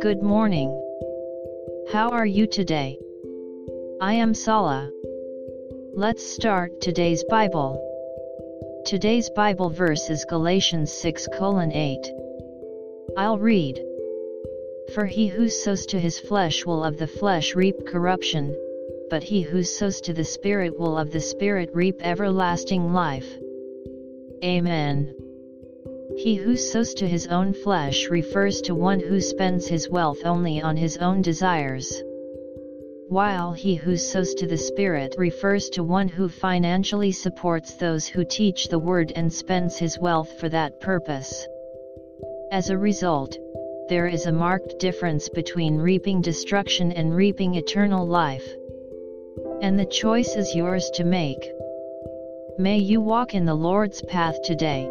Good morning. How are you today? I am Sala. Let's start today's Bible. Today's Bible verse is Galatians 6 8. I'll read. For he who sows to his flesh will of the flesh reap corruption, but he who sows to the Spirit will of the Spirit reap everlasting life. Amen. He who sows to his own flesh refers to one who spends his wealth only on his own desires. While he who sows to the Spirit refers to one who financially supports those who teach the Word and spends his wealth for that purpose. As a result, there is a marked difference between reaping destruction and reaping eternal life. And the choice is yours to make. May you walk in the Lord's path today.